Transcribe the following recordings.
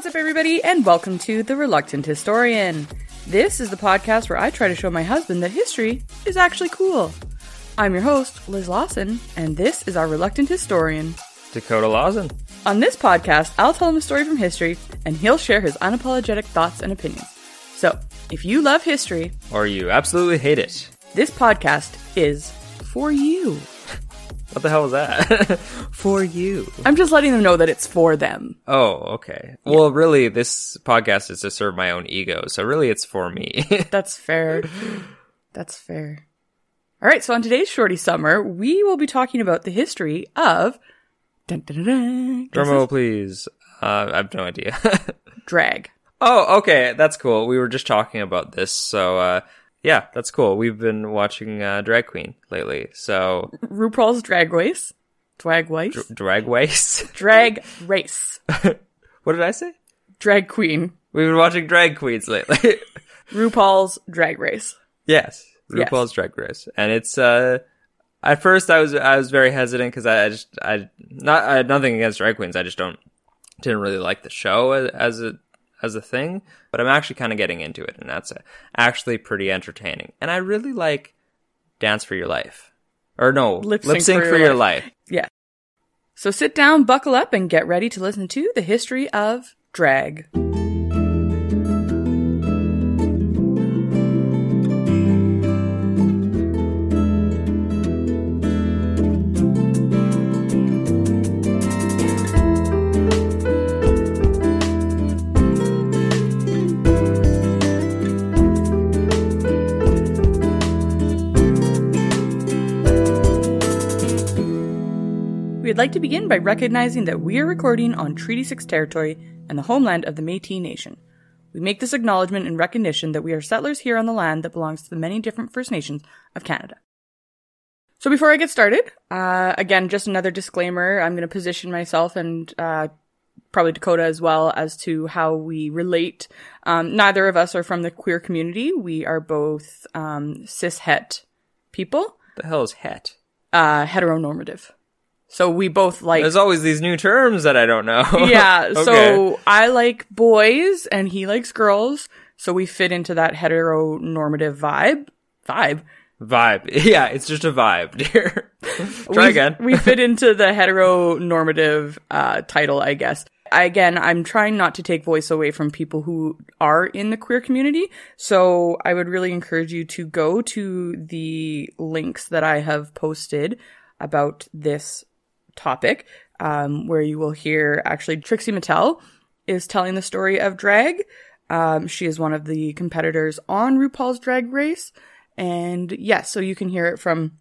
What's up, everybody, and welcome to The Reluctant Historian. This is the podcast where I try to show my husband that history is actually cool. I'm your host, Liz Lawson, and this is our Reluctant Historian. Dakota Lawson. On this podcast, I'll tell him a story from history, and he'll share his unapologetic thoughts and opinions. So, if you love history, Or you absolutely hate it. this podcast is for you. What the hell is that? For you. I'm just letting them know that it's for them. Oh, okay. Well, really, this podcast is to serve my own ego, so really it's for me. That's fair. That's fair. All right, so on today's Shorty Summer, we will be talking about the history of dun, dun, dun, dun, Drumroll, please. Uh, I have no idea. drag. oh, okay. That's cool. We were just talking about this, so, uh, yeah, that's cool. We've been watching, uh, Drag Queen lately, so, RuPaul's Drag Race. Drag Race? Drag Race? Drag Race. what did I say? Drag Queen. We've been watching Drag Queens lately. RuPaul's Drag Race. Yes, Yes. RuPaul's Drag Race, and it's uh, at first I was I was very hesitant because I, I just I not I had nothing against drag queens. I just don't didn't really like the show as, as a as a thing, but I'm actually kind of getting into it, and that's uh, actually pretty entertaining. And I really like Dance for Your Life, or no, Lip Sync for for Your Your Life. Life. Yeah. So sit down, buckle up, and get ready to listen to the history of drag. Like to begin by recognizing that we are recording on Treaty 6 territory and the homeland of the Metis Nation. We make this acknowledgement in recognition that we are settlers here on the land that belongs to the many different First Nations of Canada. So before I get started, uh, again, just another disclaimer. I'm going to position myself and uh, probably Dakota as well as to how we relate. Um, neither of us are from the queer community. We are both um, cis het people, The hell is het? uh, heteronormative. So we both like There's always these new terms that I don't know. yeah, Okay. so I like boys and he likes girls, so we fit into that heteronormative vibe. Vibe. vibe. Yeah, it's just a vibe, dear. Try we, again. we fit into the heteronormative uh, title, I guess. I, again, I'm trying not to take voice away from people who are in the queer community, so I would really encourage you to go to the links that I have posted about this topic, um, where you will hear actually Trixie Mattel is telling the story of drag. Um, she is one of the competitors on RuPaul's Drag Race. And yes, so you can hear it from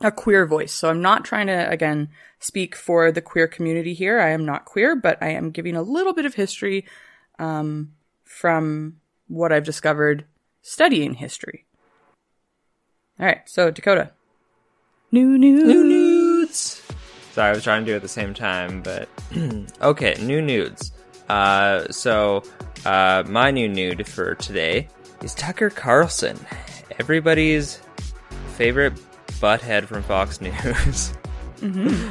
a queer voice. So I'm not trying to, again, speak for the queer community here. I am not queer, but I am giving a little bit of history um, from what I've discovered studying history. All right, so Dakota. New news. New nudes. Sorry, I was trying to do it at the same time, but okay, new nudes. Uh, so uh, my new nude for today is Tucker Carlson, everybody's favorite butthead from Fox News.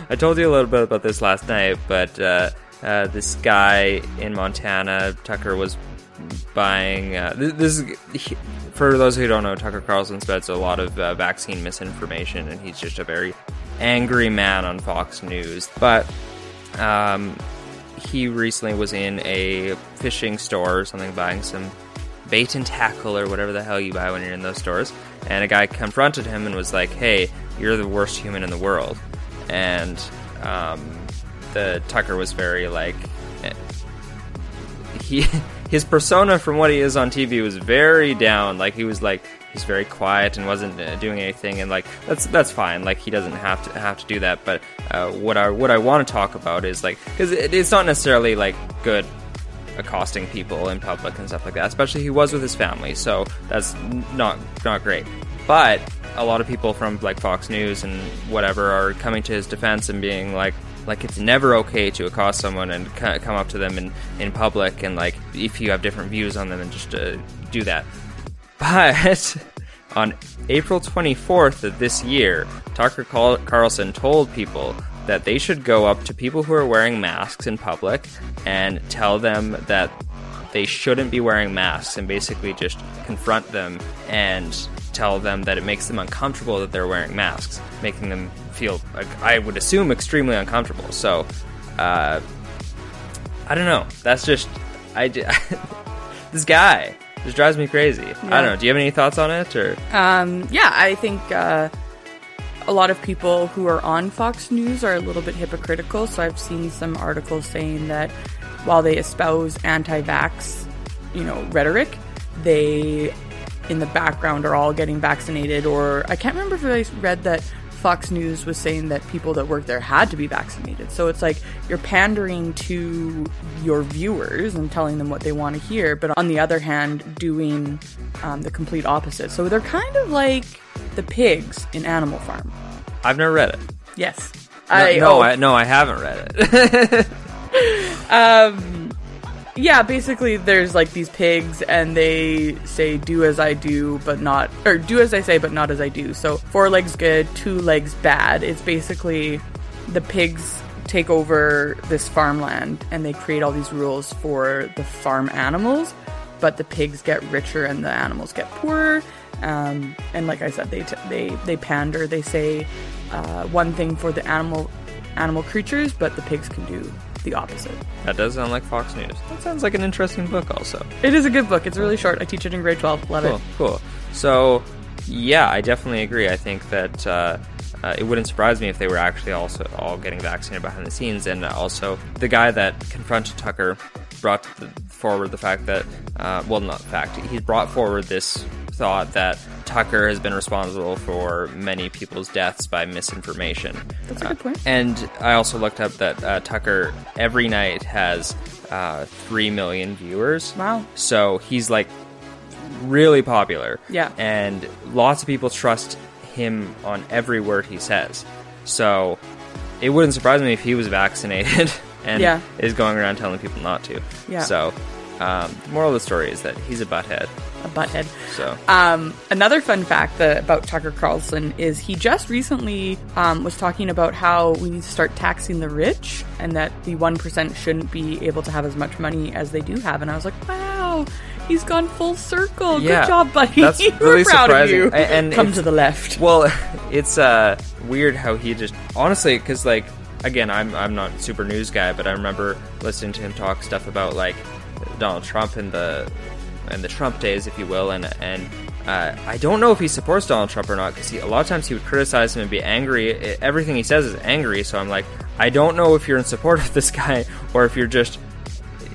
I told you a little bit about this last night, but uh, uh, this guy in Montana, Tucker was buying. Uh, th- this is he, for those who don't know. Tucker Carlson spreads a lot of uh, vaccine misinformation, and he's just a very angry man on Fox News. But um, he recently was in a fishing store or something, buying some bait and tackle or whatever the hell you buy when you're in those stores. And a guy confronted him and was like, "Hey, you're the worst human in the world." And um, the Tucker was very like, eh, he his persona from what he is on TV was very down. Like he was like he's very quiet and wasn't uh, doing anything, and like that's that's fine. Like he doesn't have to have to do that. But uh, what I what I want to talk about is like because it, it's not necessarily like good accosting people in public and stuff like that. Especially he was with his family, so that's not not great. But a lot of people from like Fox News and whatever are coming to his defense and being like, like it's never okay to accost someone and come up to them in, in public and like if you have different views on them and just uh, do that. But on April 24th of this year, Tucker Carlson told people that they should go up to people who are wearing masks in public and tell them that they shouldn't be wearing masks and basically just confront them and tell them that it makes them uncomfortable that they're wearing masks, making them feel, I would assume, extremely uncomfortable. So, uh, I don't know. That's just, I, this guy just drives me crazy. Yeah. I don't know. Do you have any thoughts on it or? Um, yeah, I think, uh, a lot of people who are on Fox News are a little bit hypocritical. So I've seen some articles saying that while they espouse anti-vax, you know, rhetoric, they in the background are all getting vaccinated or I can't remember if I read that Fox News was saying that people that work there had to be vaccinated. So it's like you're pandering to your viewers and telling them what they want to hear, but on the other hand, doing um, the complete opposite. So they're kind of like the pigs in Animal Farm. I've never read it. Yes. No, I, no, oh. I, no, I haven't read it. um, yeah, basically, there's like these pigs, and they say, "Do as I do, but not," or "Do as I say, but not as I do." So four legs good, two legs bad. It's basically the pigs take over this farmland, and they create all these rules for the farm animals, but the pigs get richer and the animals get poorer. Um, and like I said, they t- they they pander. They say uh, one thing for the animal animal creatures, but the pigs can do the opposite. That does sound like Fox News. That sounds like an interesting book, also. It is a good book. It's really short. I teach it in grade 12. Love cool, it. Cool. So, yeah, I definitely agree. I think that uh, uh, it wouldn't surprise me if they were actually also all getting vaccinated behind the scenes. And also, the guy that confronted Tucker brought forward the fact that, uh, well, not fact, he brought forward this thought that Tucker has been responsible for many people's deaths by misinformation. That's a good point. Uh, and I also looked up that uh, Tucker every night has uh, 3 million viewers. Wow. So he's like really popular. Yeah. And lots of people trust him on every word he says. So it wouldn't surprise me if he was vaccinated and yeah. is going around telling people not to. Yeah. So um, the moral of the story is that he's a butthead a butthead. So, um, another fun fact that, about Tucker Carlson is he just recently um, was talking about how we need to start taxing the rich and that the 1% shouldn't be able to have as much money as they do have. And I was like, wow, he's gone full circle. Yeah, Good job, buddy. That's We're really proud surprising. of you. And Come to the left. Well, it's uh, weird how he just, honestly, because like, again, I'm, I'm not super news guy, but I remember listening to him talk stuff about like Donald Trump and the and the Trump days, if you will, and and uh, I don't know if he supports Donald Trump or not because a lot of times he would criticize him and be angry. Everything he says is angry, so I'm like, I don't know if you're in support of this guy or if you're just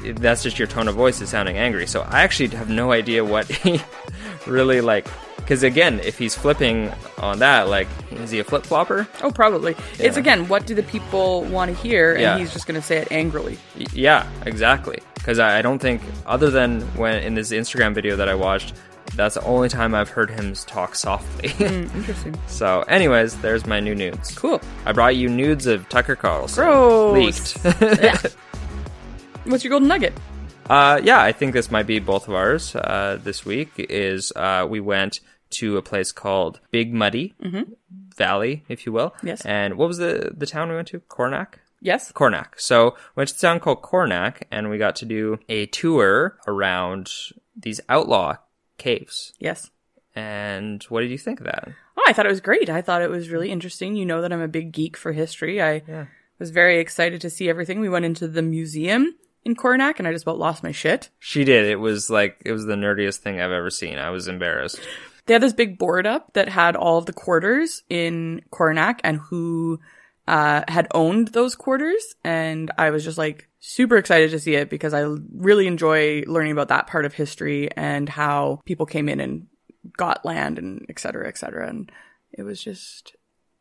that's just your tone of voice is sounding angry. So I actually have no idea what he really like. Because again, if he's flipping on that, like, is he a flip flopper? Oh, probably. Yeah. It's again, what do the people want to hear? And Yeah. he's just going to say it angrily. Y- Yeah, exactly. Because I, I don't think, other than when in this Instagram video that I watched, that's the only time I've heard him talk softly. Mm, interesting. so, anyways, there's my new nudes. Cool. I brought you nudes of Tucker Carlson. Gross. Leaked. What's your golden nugget? uh, yeah, I think this might be both of ours uh, this week. Is uh, we went to a place called Big Muddy mm-hmm. Valley, if you will. Yes. And what was the the town we went to? Cornac. Yes. Cornac. So we went to a town called Cornac, and we got to do a tour around these outlaw caves. Yes. And what did you think of that? Oh, I thought it was great. I thought it was really interesting. You know that I'm a big geek for history. I Yeah. was very excited to see everything. We went into the museum in Cornac and I just about lost my shit. She did. It was like it was the nerdiest thing I've ever seen. I was embarrassed. They had this big board up that had all of the quarters in Cornac and who uh, had owned those quarters. And I was just like super excited to see it because I really enjoy learning about that part of history and how people came in and got land and et cetera, et cetera. And it was just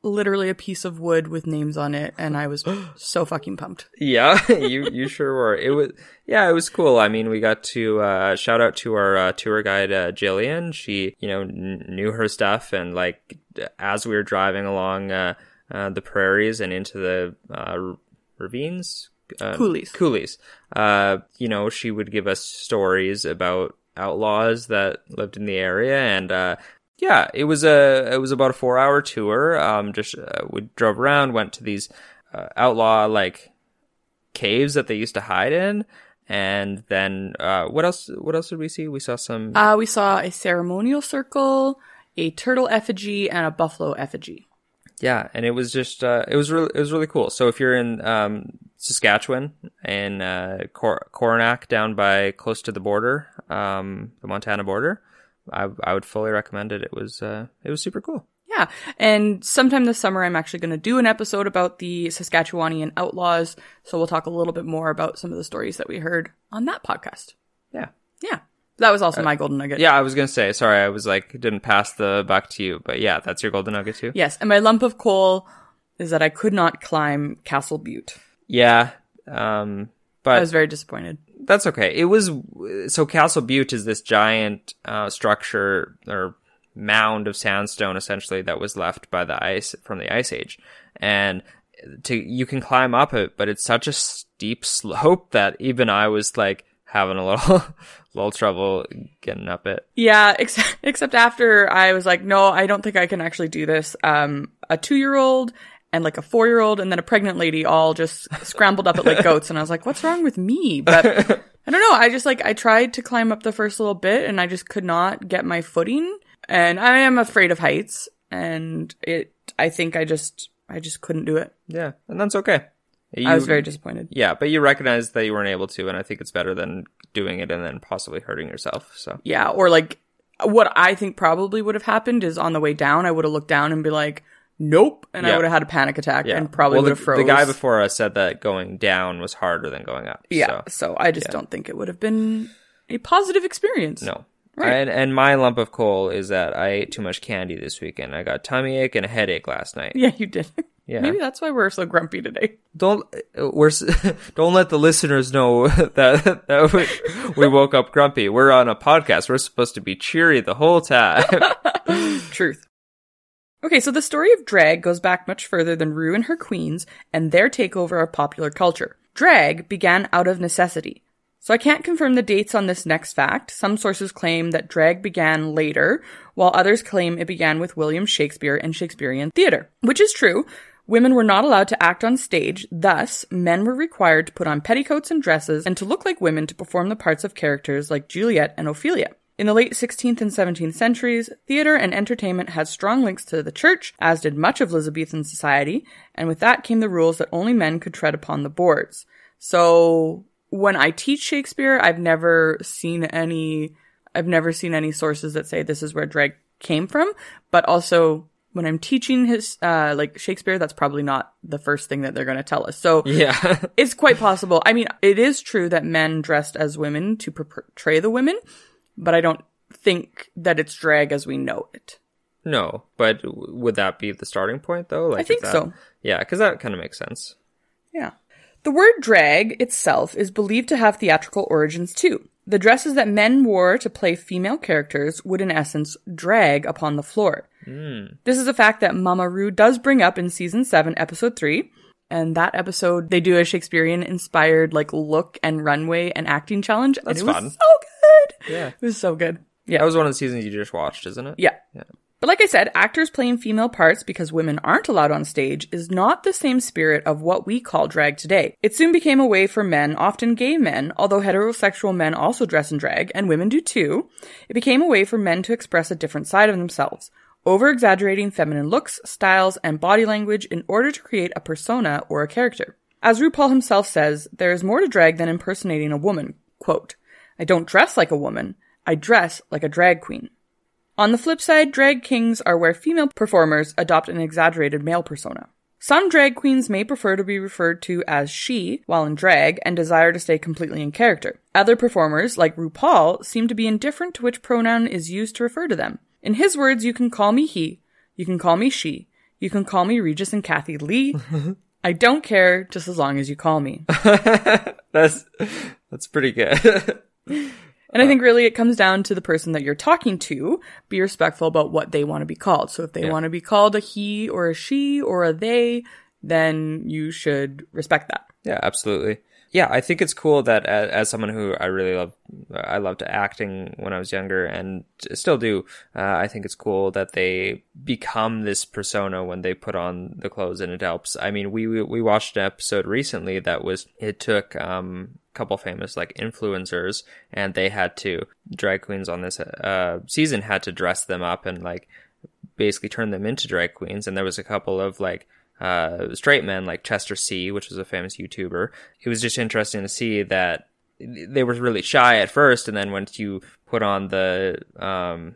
literally a piece of wood with names on it, and I was so fucking pumped. Yeah, you you sure were. It was yeah, it was cool. I mean, we got to uh, shout out to our uh, tour guide uh, Jillian. She you know n- knew her stuff, and like as we were driving along uh, uh, the prairies and into the uh, ravines, uh, Coolies. coulees. Uh, you know, she would give us stories about outlaws that lived in the area, and uh, yeah, it was a it was about a four hour tour. Um, just uh, we drove around, went to these uh, outlaw like caves that they used to hide in, and then uh, what else? What else did we see? We saw some. Uh, we saw a ceremonial circle, a turtle effigy, and a buffalo effigy. Yeah, and it was just uh, it was really it was really cool. So if you're in um, Saskatchewan and uh, Cor- Coronach down by close to the border, um, the Montana border, I I would fully recommend it. It was uh, it was super cool. Yeah, and sometime this summer, I'm actually going to do an episode about the Saskatchewanian outlaws. So we'll talk a little bit more about some of the stories that we heard on that podcast. Yeah. Yeah, that was also my golden nugget. Yeah, I was gonna say. Sorry, I was like didn't pass the buck to you, but yeah, that's your golden nugget too. Yes, and my lump of coal is that I could not climb Castle Butte. Yeah, um, but I was very disappointed. That's okay. It was so Castle Butte is this giant uh, structure or mound of sandstone essentially that was left by the ice from the ice age, and to you can climb up it, but it's such a steep slope that even I was like having a little little trouble getting up it. Yeah, except except after I was like, no, I don't think I can actually do this. Um, a two year old and like a four year old and then a pregnant lady all just scrambled up it like goats, and I was like, what's wrong with me? But I don't know. I just like I tried to climb up the first little bit, and I just could not get my footing. And I am afraid of heights, and it. I think I just I just couldn't do it. Yeah, and that's okay. I was very disappointed. Yeah, but you recognize that you weren't able to, and I think it's better than doing it and then possibly hurting yourself. So Yeah, or like what I think probably would have happened is on the way down, I would have looked down and be like, "Nope," and I would have had a panic attack yeah, and probably well, would have froze. the guy before us said that going down was harder than going up. yeah, so, so, I just don't think it would have been a positive experience. no. Right. And and my lump of coal is that I ate too much candy this weekend. I got tummy ache and a headache last night. Yeah, you did. Yeah. Maybe that's why we're so grumpy today. Don't we're don't let the listeners know that that we, we woke up grumpy. We're on a podcast. We're supposed to be cheery the whole time. Truth. Okay, so the story of drag goes back much further than Rue and her queens and their takeover of popular culture. Drag began out of necessity. So I can't confirm the dates on this next fact. Some sources claim that drag began later, while others claim it began with William Shakespeare and Shakespearean theater, which is true. Women were not allowed to act on stage, thus, men were required to put on petticoats and dresses and to look like women to perform the parts of characters like Juliet and Ophelia. In the late 16th and 17th centuries, theater and entertainment had strong links to the church, as did much of Elizabethan society, and with that came the rules that only men could tread upon the boards. So, when I teach Shakespeare, I've never seen any, I've never seen any sources that say this is where drag came from, but also when I'm teaching his, uh, like Shakespeare, that's probably not the first thing that they're going to tell us. So, yeah. it's quite possible. I mean, it is true that men dressed as women to portray the women, but I don't think that it's drag as we know it. No, but w- would that be the starting point though? Like, I think that- so. Yeah, because that kind of makes sense. Yeah. The word drag itself is believed to have theatrical origins too. The dresses that men wore to play female characters would in essence drag upon the floor. Hmm. This is a fact that Mama Rue does bring up in season 7, episode 3. And that episode, they do a Shakespearean inspired like look and runway and acting challenge. That's and it fun. was so. Yeah. It was so good. Yeah. That was one of the seasons you just watched, isn't it? Yeah. But like I said, actors playing female parts because women aren't allowed on stage is not the same spirit of what we call drag today. It soon became a way for men, often gay men, although heterosexual men also dress in drag, and women do too. It became a way for men to express a different side of themselves, over exaggerating feminine looks, styles, and body language in order to create a persona or a character. As RuPaul himself says, there is more to drag than impersonating a woman. Quote, I don't dress like a woman, I dress like a drag queen. On the flip side, drag kings are where female performers adopt an exaggerated male persona. Some drag queens may prefer to be referred to as she while in drag and desire to stay completely in character. Other performers, like RuPaul, seem to be indifferent to which pronoun is used to refer to them. In his words, you can call me he, you can call me she, You can call me Regis and Kathie Lee. I don't care just as long as you call me. That's that's pretty good. And I think really it comes down to the person that you're talking to. Be respectful about what they want to be called. So if they Yeah. want to be called a he or a she or a they, then you should respect that. Yeah, absolutely. Yeah, I think it's cool that as, as someone who I really love, I loved acting when I was younger and still do. Uh, I think it's cool that they become this persona when they put on the clothes, and it helps. I mean, we we, we watched an episode recently that was it took um a couple famous like influencers, and they had to drag queens on this uh season had to dress them up and like basically turn them into drag queens. And there was a couple of like uh, straight men like Chester See, which was a famous YouTuber. It was just interesting to see that they were really shy at first, and then once you put on the um,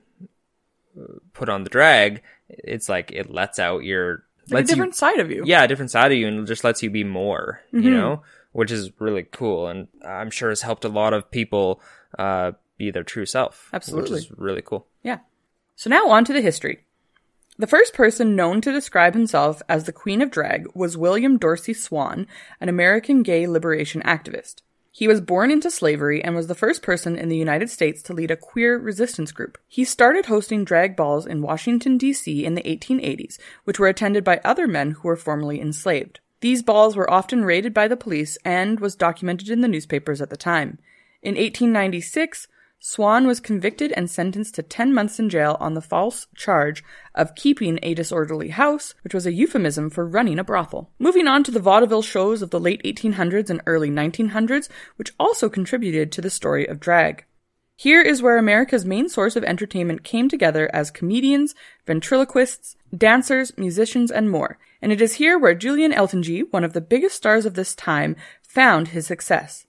put on the drag, it's like it lets out your Like a lets you- different side of you. yeah, a different side of you, and it just lets you be more, you know, which is really cool, and I'm sure has helped a lot of people uh, be their true self, Absolutely. which is really cool. Yeah. So now on to the history. The first person known to describe himself as the Queen of Drag was William Dorsey Swann, an American gay liberation activist. He was born into slavery and was the first person in the United States to lead a queer resistance group. He started hosting drag balls in Washington, D.C. in the 1880s, which were attended by other men who were formerly enslaved. These balls were often raided by the police and was documented in the newspapers at the time. In 1896, Swann was convicted and sentenced to 10 months in jail on the false charge of keeping a disorderly house, which was a euphemism for running a brothel. Moving on to the vaudeville shows of the late 1800s and early 1900s, which also contributed to the story of drag. Here is where America's main source of entertainment came together as comedians, ventriloquists, dancers, musicians, and more. And it is here where Julian Eltinge, one of the biggest stars of this time, found his success.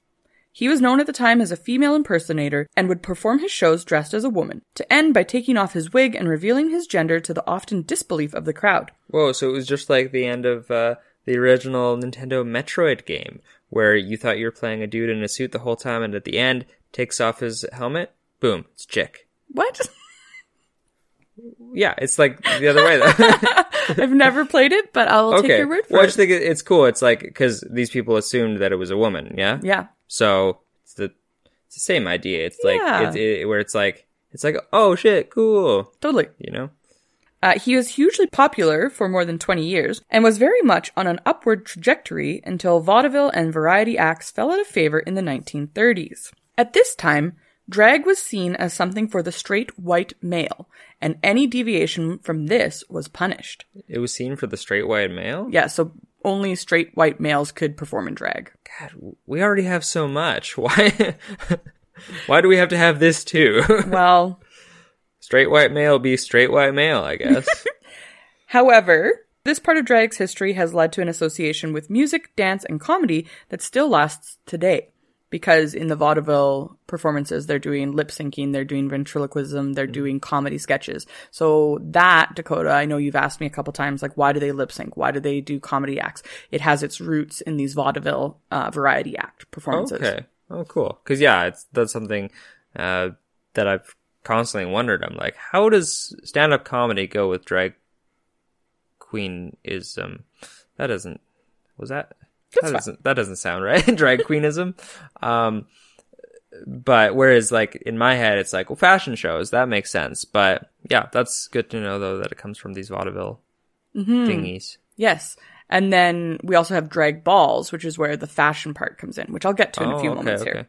He was known at the time as a female impersonator and would perform his shows dressed as a woman, to end by taking off his wig and revealing his gender to the often disbelief of the crowd. Whoa, so it was just like the end of uh, the original Nintendo Metroid game, where you thought you were playing a dude in a suit the whole time, and at the end, takes off his helmet, boom, it's chick. What? Yeah, it's like the other way though. I've never played it, but I'll take your word for it. well, I just think it- it's cool. It's like because these people assumed that it was a woman, yeah. yeah. So it's the it's the same idea. It's like Yeah. it's it, where it's like it's like oh shit, cool, Totally. you know. Uh, he was hugely popular for more than 20 years and was very much on an upward trajectory until vaudeville and variety acts fell out of favor in the 1930s. At this time, drag was seen as something for the straight white male, and any deviation from this was punished. It was seen for the straight white male. Yeah, so only straight white males could perform in drag. God, we already have so much. Why? Why do we have to have this too? Well, straight white male be straight white male, I guess. However, this part of drag's history has led to an association with music, dance, and comedy that still lasts today. Because in the vaudeville performances, they're doing lip syncing, they're doing ventriloquism, they're doing comedy sketches. So that, Dakota, I know you've asked me a couple times, like, why do they lip sync? Why do they do comedy acts? It has its roots in these vaudeville uh, variety act performances. okay. Oh, cool. Because yeah, it's that's something uh, that I've constantly wondered. I'm like, how does stand-up comedy go with drag queenism? That doesn't. Was that? That's that fine. doesn't. That doesn't sound right. drag queenism. Um, but whereas like in my head, it's like well, fashion shows that makes sense. But yeah, that's good to know though that it comes from these vaudeville Mm-hmm. thingies. Yes. And then we also have drag balls, which is where the fashion part comes in, which I'll get to in a few Oh, okay, moments here.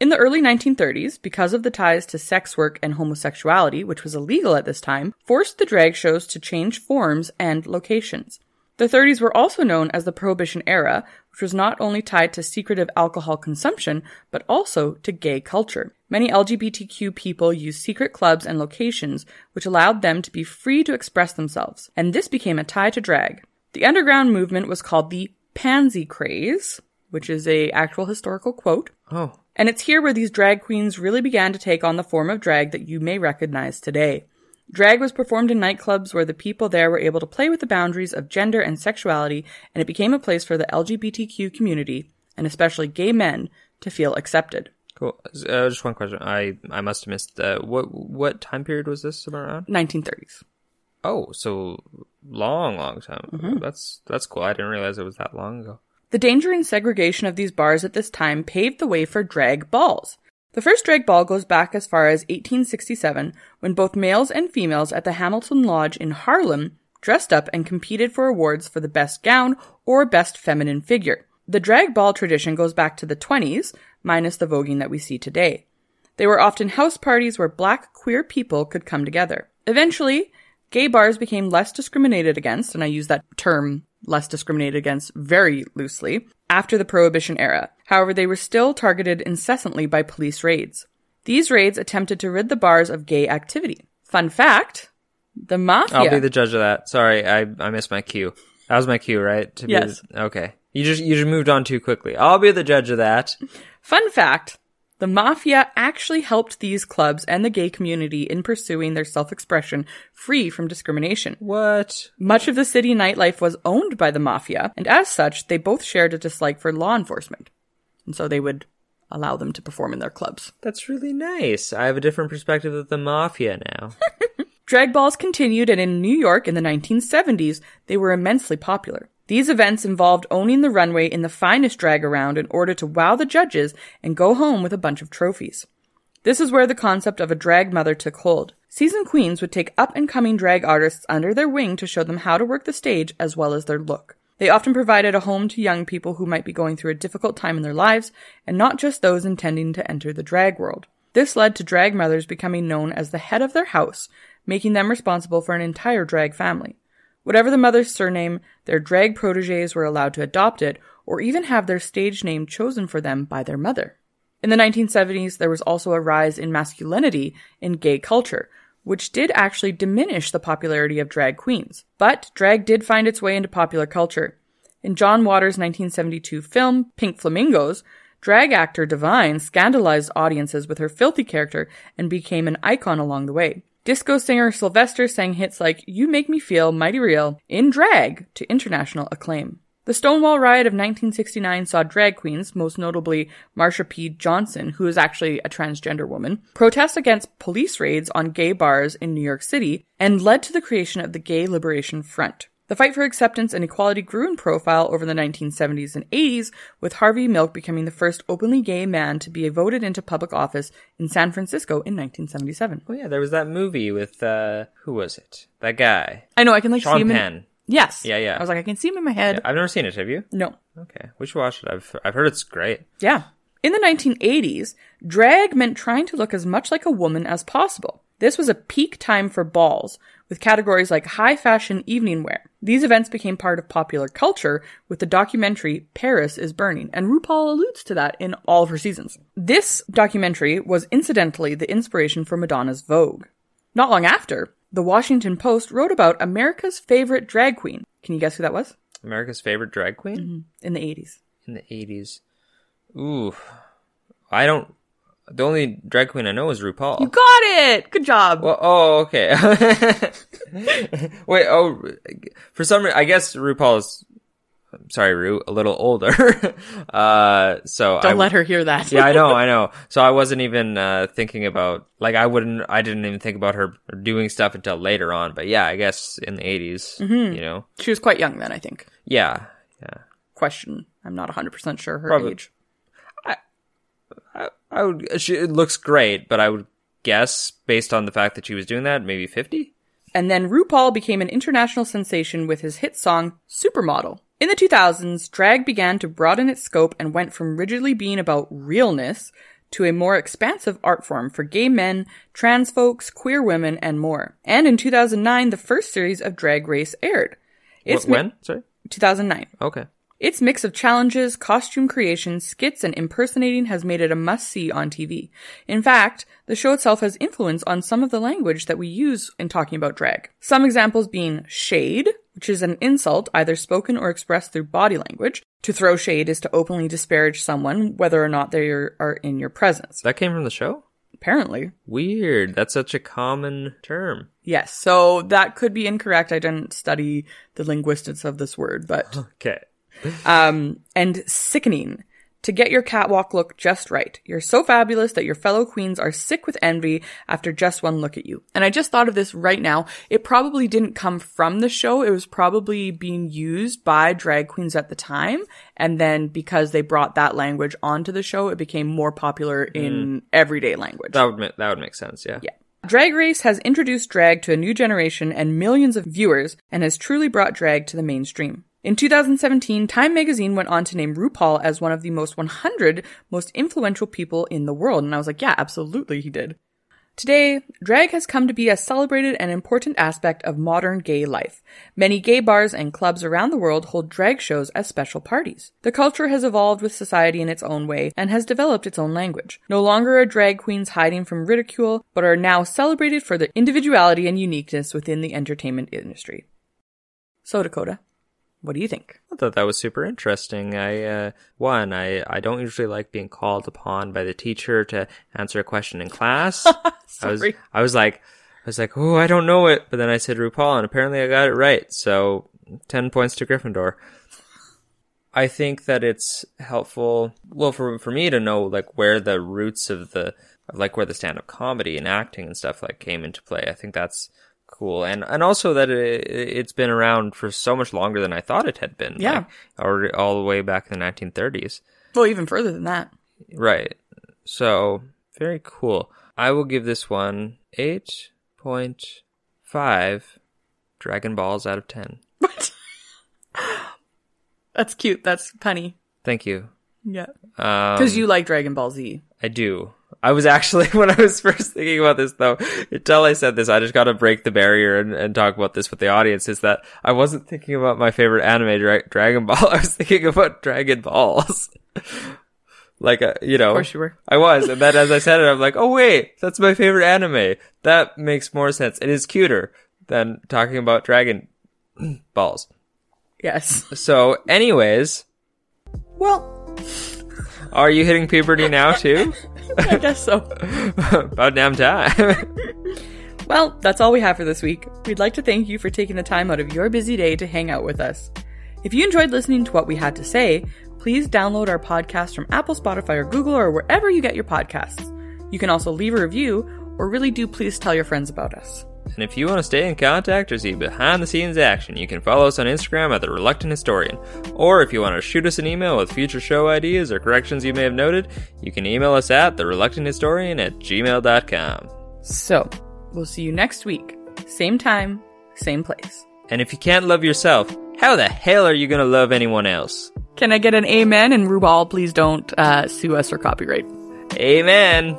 In the early 1930s, because of the ties to sex work and homosexuality, which was illegal at this time, forced the drag shows to change forms and locations. The 30s were also known as the Prohibition era, which was not only tied to secretive alcohol consumption, but also to gay culture. Many LGBTQ people used secret clubs and locations, which allowed them to be free to express themselves, and this became a tie to drag. The underground movement was called the Pansy Craze, which is a actual historical quote. Oh, And it's here where these drag queens really began to take on the form of drag that you may recognize today. Drag was performed in nightclubs where the people there were able to play with the boundaries of gender and sexuality, and it became a place for the LGBTQ community, and especially gay men, to feel accepted. cool. Uh, just one question. I I must have missed. Uh, what what time period was this around? 1930s. Oh, so long, long time. Mm-hmm. That's that's cool. I didn't realize it was that long ago. The danger and segregation of these bars at this time paved the way for drag balls. The first drag ball goes back as far as 1867, when both males and females at the Hamilton Lodge in Harlem dressed up and competed for awards for the best gown or best feminine figure. The drag ball tradition goes back to the 20s, minus the voguing that we see today. They were often house parties where black queer people could come together. Eventually, gay bars became less discriminated against, and I use that term less discriminated against very loosely, after the Prohibition era. However, they were still targeted incessantly by police raids. These raids attempted to rid the bars of gay activity. Fun fact the mafia. I'll be the judge of that. Sorry, I I missed my cue. That was my cue, right? To Yes. the- okay. You just you just moved on too quickly. I'll be the judge of that. Fun fact the mafia actually helped these clubs and the gay community in pursuing their self expression free from discrimination. What? Much of the city nightlife was owned by the mafia, and as such, they both shared a dislike for law enforcement. And so they would allow them to perform in their clubs. That's really nice. I have a different perspective of the mafia now. Drag balls continued, and in New York in the 1970s, they were immensely popular. These events involved owning the runway in the finest drag around in order to wow the judges and go home with a bunch of trophies. This is where the concept of a drag mother took hold. Seasoned queens would take up and coming drag artists under their wing to show them how to work the stage as well as their look. They often provided a home to young people who might be going through a difficult time in their lives, and not just those intending to enter the drag world. This led to drag mothers becoming known as the head of their house, making them responsible for an entire drag family. Whatever the mother's surname, their drag proteges were allowed to adopt it, or even have their stage name chosen for them by their mother. In the 1970s, there was also a rise in masculinity in gay culture, which did actually diminish the popularity of drag queens. But drag did find its way into popular culture. In John Waters' 1972 film, Pink Flamingos, drag actor Divine scandalized audiences with her filthy character and became an icon along the way. Disco singer Sylvester sang hits like You Make Me Feel Mighty Real in drag to international acclaim. The Stonewall Riot of 1969 saw drag queens, most notably Marsha P. Johnson, who is actually a transgender woman, protest against police raids on gay bars in New York City and led to the creation of the Gay Liberation Front. The fight for acceptance and equality grew in profile over the 1970s and 80s, with Harvey Milk becoming the first openly gay man to be voted into public office in San Francisco in 1977. Oh yeah, there was that movie with uh who was it? That guy. I know I can like see Sean him. In- Penn. yes. Yeah, yeah. I was like, I can see him in my head. I've never seen it, have you? No. Okay. We should watch it. I've I've heard it's great. Yeah. In the 1980s, drag meant trying to look as much like a woman as possible. This was a peak time for balls, with categories like high fashion evening wear. These events became part of popular culture with the documentary Paris is Burning, and RuPaul alludes to that in all of her seasons. This documentary was incidentally the inspiration for Madonna's Vogue. Not long after, the Washington Post wrote about America's favorite drag queen. Can you guess who that was? America's favorite drag queen mm-hmm. In the 80s. in the eighties. Ooh, I don't. The only drag queen I know is RuPaul. You got it! Good job! Well, oh, okay. Wait, oh, for some reason, I guess RuPaul is, I'm sorry, Ru, a little older. uh, so Don't I, let her hear that. yeah, I know, I know. So I wasn't even, uh, thinking about, like, I wouldn't, I didn't even think about her doing stuff until later on. But yeah, I guess in the 80s, Mm-hmm. you know? She was quite young then, I think. Yeah, yeah. Question. I'm not 100% sure her Probably. age. I, would, she, it looks great, but I would guess, based on the fact that she was doing that, maybe 50? And then RuPaul became an international sensation with his hit song, Supermodel. In the 2000s, drag began to broaden its scope and went from rigidly being about realness to a more expansive art form for gay men, trans folks, queer women, and more. And in 2009, the first series of Drag Race aired. It's Wh- when? Sorry? 2009. Okay. Its mix of challenges, costume creation, skits, and impersonating has made it a must see on TV. In fact, the show itself has influence on some of the language that we use in talking about drag. Some examples being shade, which is an insult either spoken or expressed through body language. To throw shade is to openly disparage someone, whether or not they are are in your presence. That came from the show? Apparently. Weird. That's such a common term. Yes, so that could be incorrect. I didn't study the linguistics of this word, but Okay. Um, and sickening to get your catwalk look just right. You're so fabulous that your fellow queens are sick with envy after just one look at you. And I just thought of this right now. It probably didn't come from the show. It was probably being used by drag queens at the time. And then because they brought that language onto the show, it became more popular in everyday language. That would make, that would make sense. Yeah. Yeah. Drag Race has introduced drag to a new generation and millions of viewers and has truly brought drag to the mainstream. In 2017, Time magazine went on to name RuPaul as one of the most 100 most influential people in the world. And I was like, yeah, absolutely, he did. Today, drag has come to be a celebrated and important aspect of modern gay life. Many gay bars and clubs around the world hold drag shows as special parties. The culture has evolved with society in its own way and has developed its own language. No longer are drag queens hiding from ridicule, but are now celebrated for their individuality and uniqueness within the entertainment industry. So, Dakota, what do you think? I thought that was super interesting. I uh, one, I I don't usually like being called upon by the teacher to answer a question in class. I was I was like I was like, oh, I don't know it, but then I said RuPaul, and apparently I got it right. So ten points to Gryffindor. I think that it's helpful, well, for for me to know like where the roots of the like where the stand up comedy and acting and stuff like came into play. I think that's cool, and and also that it, it's been around for so much longer than I thought it had been. Yeah. like, already all the way back in the 1930s. Well, even further than that. Right. So very cool. I will give this one eight point five Dragon Balls out of ten. What? That's cute. That's punny. Thank you. Yeah. Um, Because you like Dragon Ball Z. I do. I was actually when I was first thinking about this though, until I said this, I just got to break the barrier and, and talk about this with the audience. Is that I wasn't thinking about my favorite anime, Dra- Dragon Ball. I was thinking about Dragon Balls. like, uh, you know, Of course you were. I was, and then as I said it, I'm like, oh wait, that's my favorite anime. That makes more sense. It is cuter than talking about Dragon Balls. Yes. So, anyways, Well, are you hitting puberty now too? I guess so. About damn time. Well, that's all we have for this week. We'd like to thank you for taking the time out of your busy day to hang out with us. If you enjoyed listening to what we had to say, please download our podcast from Apple, Spotify, or Google, or wherever you get your podcasts. You can also leave a review, or really do please tell your friends about us. And if you want to stay in contact or see behind the scenes action, you can follow us on Instagram at The Reluctant Historian. Or if you want to shoot us an email with future show ideas or corrections you may have noted, you can email us at TheReluctantHistorian at gmail.com. So, we'll see you next week. Same time, same place. And if you can't love yourself, how the hell are you going to love anyone else? Can I get an amen? And RuPaul, please don't uh, sue us for copyright. Amen.